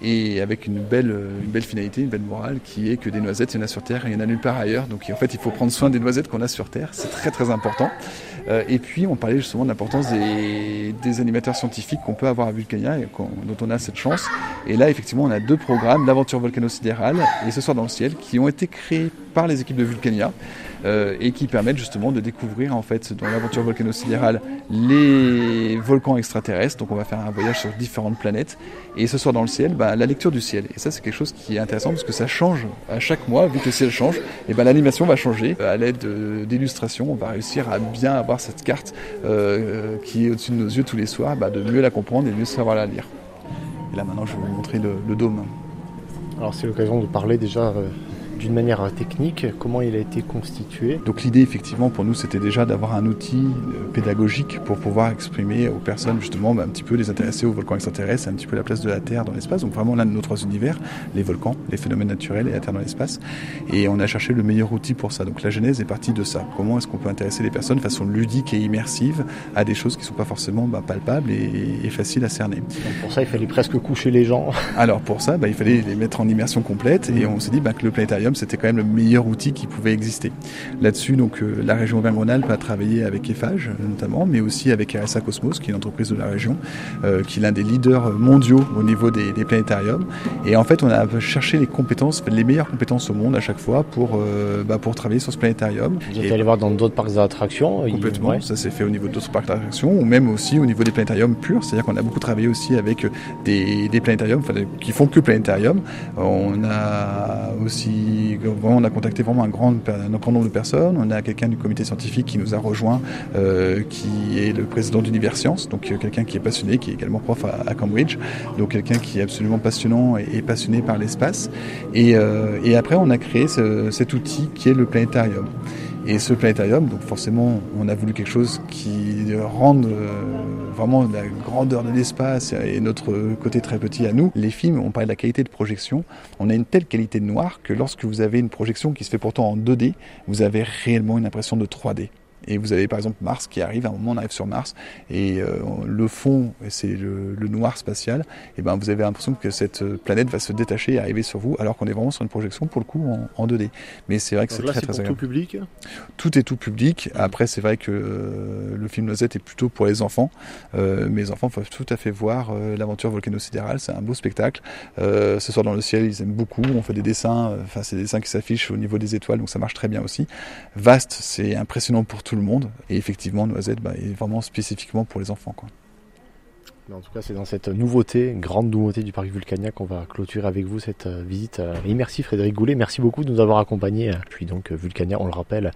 Speaker 19: et avec une belle, une belle finalité, une belle morale qui est que des noisettes, il y en a sur Terre et il y en a nulle part ailleurs. Donc en fait, il faut prendre soin des noisettes qu'on a sur Terre, c'est très très important. et puis on parlait justement de l'importance des, des, animateurs scientifiques qu'on peut avoir à Vulcania et dont on a cette chance. Et là, effectivement, on a deux programmes, l'aventure volcano-sidérale et Ce soir dans le ciel, qui ont été créés par les équipes de Vulcania. Euh, et qui permettent justement de découvrir en fait dans l'aventure volcano-sidérale les volcans extraterrestres. Donc on va faire un voyage sur différentes planètes et ce soir dans le ciel, bah, la lecture du ciel. Et ça c'est quelque chose qui est intéressant parce que ça change à chaque mois, vu que le ciel change, et ben l'animation va changer. À l'aide d'illustrations, on va réussir à bien avoir cette carte euh, qui est au-dessus de nos yeux tous les soirs, bah, de mieux la comprendre et de mieux savoir la lire. Et là maintenant je vais vous montrer le, dôme.
Speaker 18: Alors c'est l'occasion de parler déjà euh, d'une manière technique, comment il a été constitué.
Speaker 19: Donc l'idée effectivement pour nous c'était déjà d'avoir un outil euh, pédagogique pour pouvoir exprimer aux personnes justement bah, un petit peu les intéresser aux volcans extraterrestres, un petit peu la place de la Terre dans l'espace, donc vraiment l'un de nos trois univers, les volcans, les phénomènes naturels et la Terre dans l'espace. Et on a cherché le meilleur outil pour ça. Donc la genèse est partie de ça. Comment est-ce qu'on peut intéresser les personnes de façon ludique et immersive à des choses qui ne sont pas forcément bah, palpables et, faciles à cerner. Donc
Speaker 18: pour ça il fallait presque coucher les gens.
Speaker 19: Alors pour ça bah, il fallait les mettre en immersion complète et on s'est dit que le planétarium c'était quand même le meilleur outil qui pouvait exister. Là-dessus, donc euh, la région Auvergne-Rhône-Alpes a travaillé avec EFAGE notamment, mais aussi avec RSA Cosmos, qui est une entreprise de la région, euh, qui est l'un des leaders mondiaux au niveau des, planétariums. Et en fait, on a cherché les compétences, les meilleures compétences au monde à chaque fois pour, euh, bah, pour travailler sur ce planétarium.
Speaker 18: Vous êtes allé voir dans d'autres parcs d'attractions
Speaker 19: Complètement, ça s'est fait au niveau d'autres parcs d'attractions, ou même aussi au niveau des planétariums purs, c'est-à-dire qu'on a beaucoup travaillé aussi avec des, des planétariums qui font que planétarium. On a aussi on a contacté vraiment un grand, nombre de personnes. On a quelqu'un du comité scientifique qui nous a rejoint, euh, qui est le président d'Universcience, donc euh, quelqu'un qui est passionné, qui est également prof à, Cambridge, donc quelqu'un qui est absolument passionnant et, passionné par l'espace. Euh, et, après, on a créé cet outil qui est le planétarium. Et ce planétarium, donc forcément, on a voulu quelque chose qui rende euh, vraiment la grandeur de l'espace et notre côté très petit à nous. Les films, on parle de la qualité de projection. On a une telle qualité de noir que lorsque vous avez une projection qui se fait pourtant en 2D, vous avez réellement une impression de 3D. Et vous avez par exemple Mars qui arrive, à un moment on arrive sur Mars, et euh, le fond, c'est le, noir spatial, et ben vous avez l'impression que cette planète va se détacher et arriver sur vous, alors qu'on est vraiment sur une projection pour le coup en, 2D. Mais c'est vrai que c'est très très
Speaker 18: tout public
Speaker 19: Tout est tout public. Après, c'est vrai que le film Noisette est plutôt pour les enfants. mes enfants peuvent tout à fait voir l'aventure volcano-sidérale, c'est un beau spectacle. ce soir dans le ciel, ils aiment beaucoup. On fait des dessins, enfin c'est des dessins qui s'affichent au niveau des étoiles, donc ça marche très bien aussi. Vaste, c'est impressionnant pour tout le monde. Et effectivement, Noisette bah, est vraiment spécifiquement pour les enfants. Quoi.
Speaker 18: en tout cas, c'est dans cette nouveauté, grande nouveauté du parc Vulcania qu'on va clôturer avec vous cette euh, visite. Et merci Frédéric Goulet, merci beaucoup de nous avoir accompagnés. Puis donc Vulcania, on le rappelle,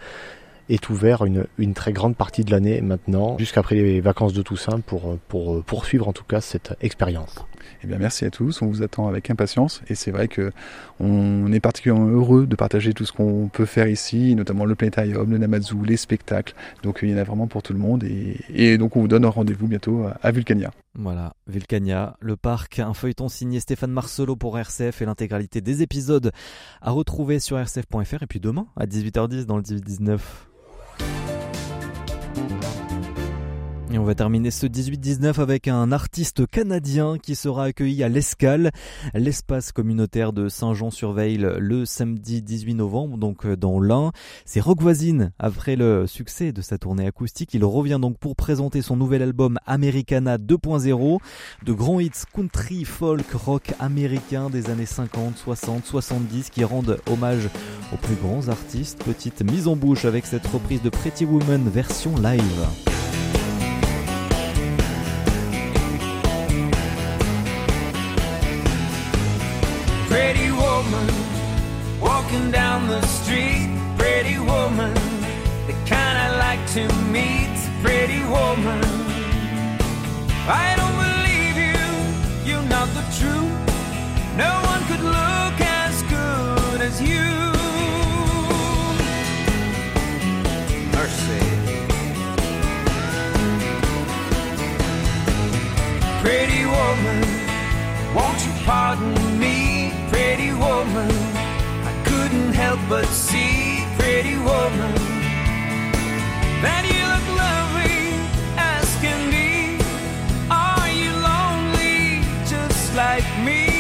Speaker 18: est ouvert une, très grande partie de l'année maintenant, jusqu'après les vacances de Toussaint, pour poursuivre en tout cas cette expérience.
Speaker 19: Eh bien, merci à tous. On vous attend avec impatience. Et c'est vrai que on est particulièrement heureux de partager tout ce qu'on peut faire ici, notamment le planétarium, le Namazu, les spectacles. Donc, il y en a vraiment pour tout le monde. Et, donc, on vous donne un rendez-vous bientôt à Vulcania.
Speaker 20: Voilà, Vulcania, le parc, un feuilleton signé Stéphane Marcelo pour RCF et l'intégralité des épisodes à retrouver sur rcf.fr. Et puis demain, à 18h10 dans le 18-19. Et on va terminer ce 18-19 avec un artiste canadien qui sera accueilli à l'Escale, l'espace communautaire de Saint-Jean-sur-Veille le samedi 18 novembre, donc euh, dans l'Ain. C'est Rock Voisine. Après le succès de sa tournée acoustique, il revient donc pour présenter son nouvel album Americana 2.0, de grands hits country, folk, rock américain des années 50, 60, 70 qui rendent hommage aux plus grands artistes. Petite mise en bouche avec cette reprise de Pretty Woman version live. Woman walking down the street. Pretty woman, the kind I like to meet. Pretty woman, I don't believe you. You're not the truth. No one could look as good as you. Mercy. Pretty woman, won't you pardon woman. I couldn't help but see, pretty woman, that you look lovely as can be. Are you lonely just like me?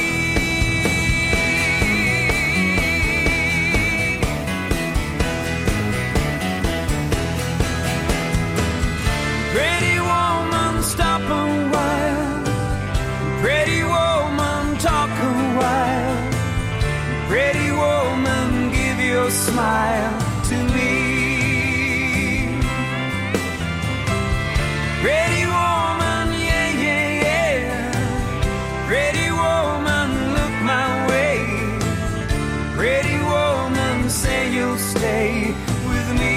Speaker 20: With me.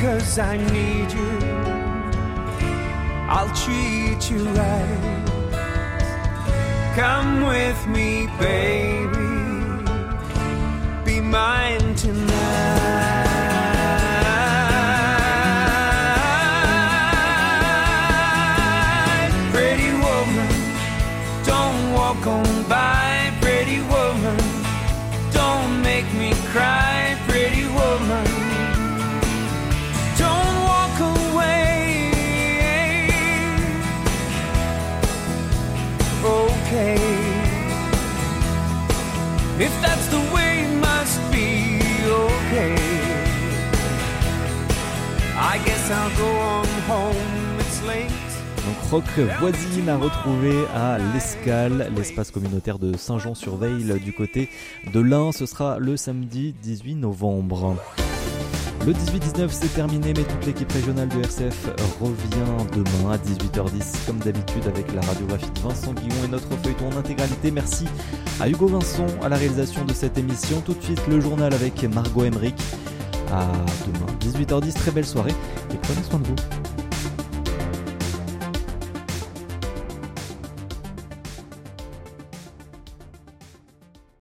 Speaker 20: Cause I need you. I'll treat you right. Come with me, baby be mine tonight. Rock voisine à retrouver à l'Escale, l'espace communautaire de Saint-Jean-sur-Veille du côté de l'Ain. Ce sera le samedi 18 novembre. Le 18-19 c'est terminé mais toute l'équipe régionale de RCF revient demain à 18h10 comme d'habitude avec la radiographie de Vincent Guillon et notre feuilleton en intégralité. Merci à Hugo Vincent à la réalisation de cette émission. Tout de suite le journal avec Margot Emmerich. À demain 18h10, très belle soirée et prenez soin de vous.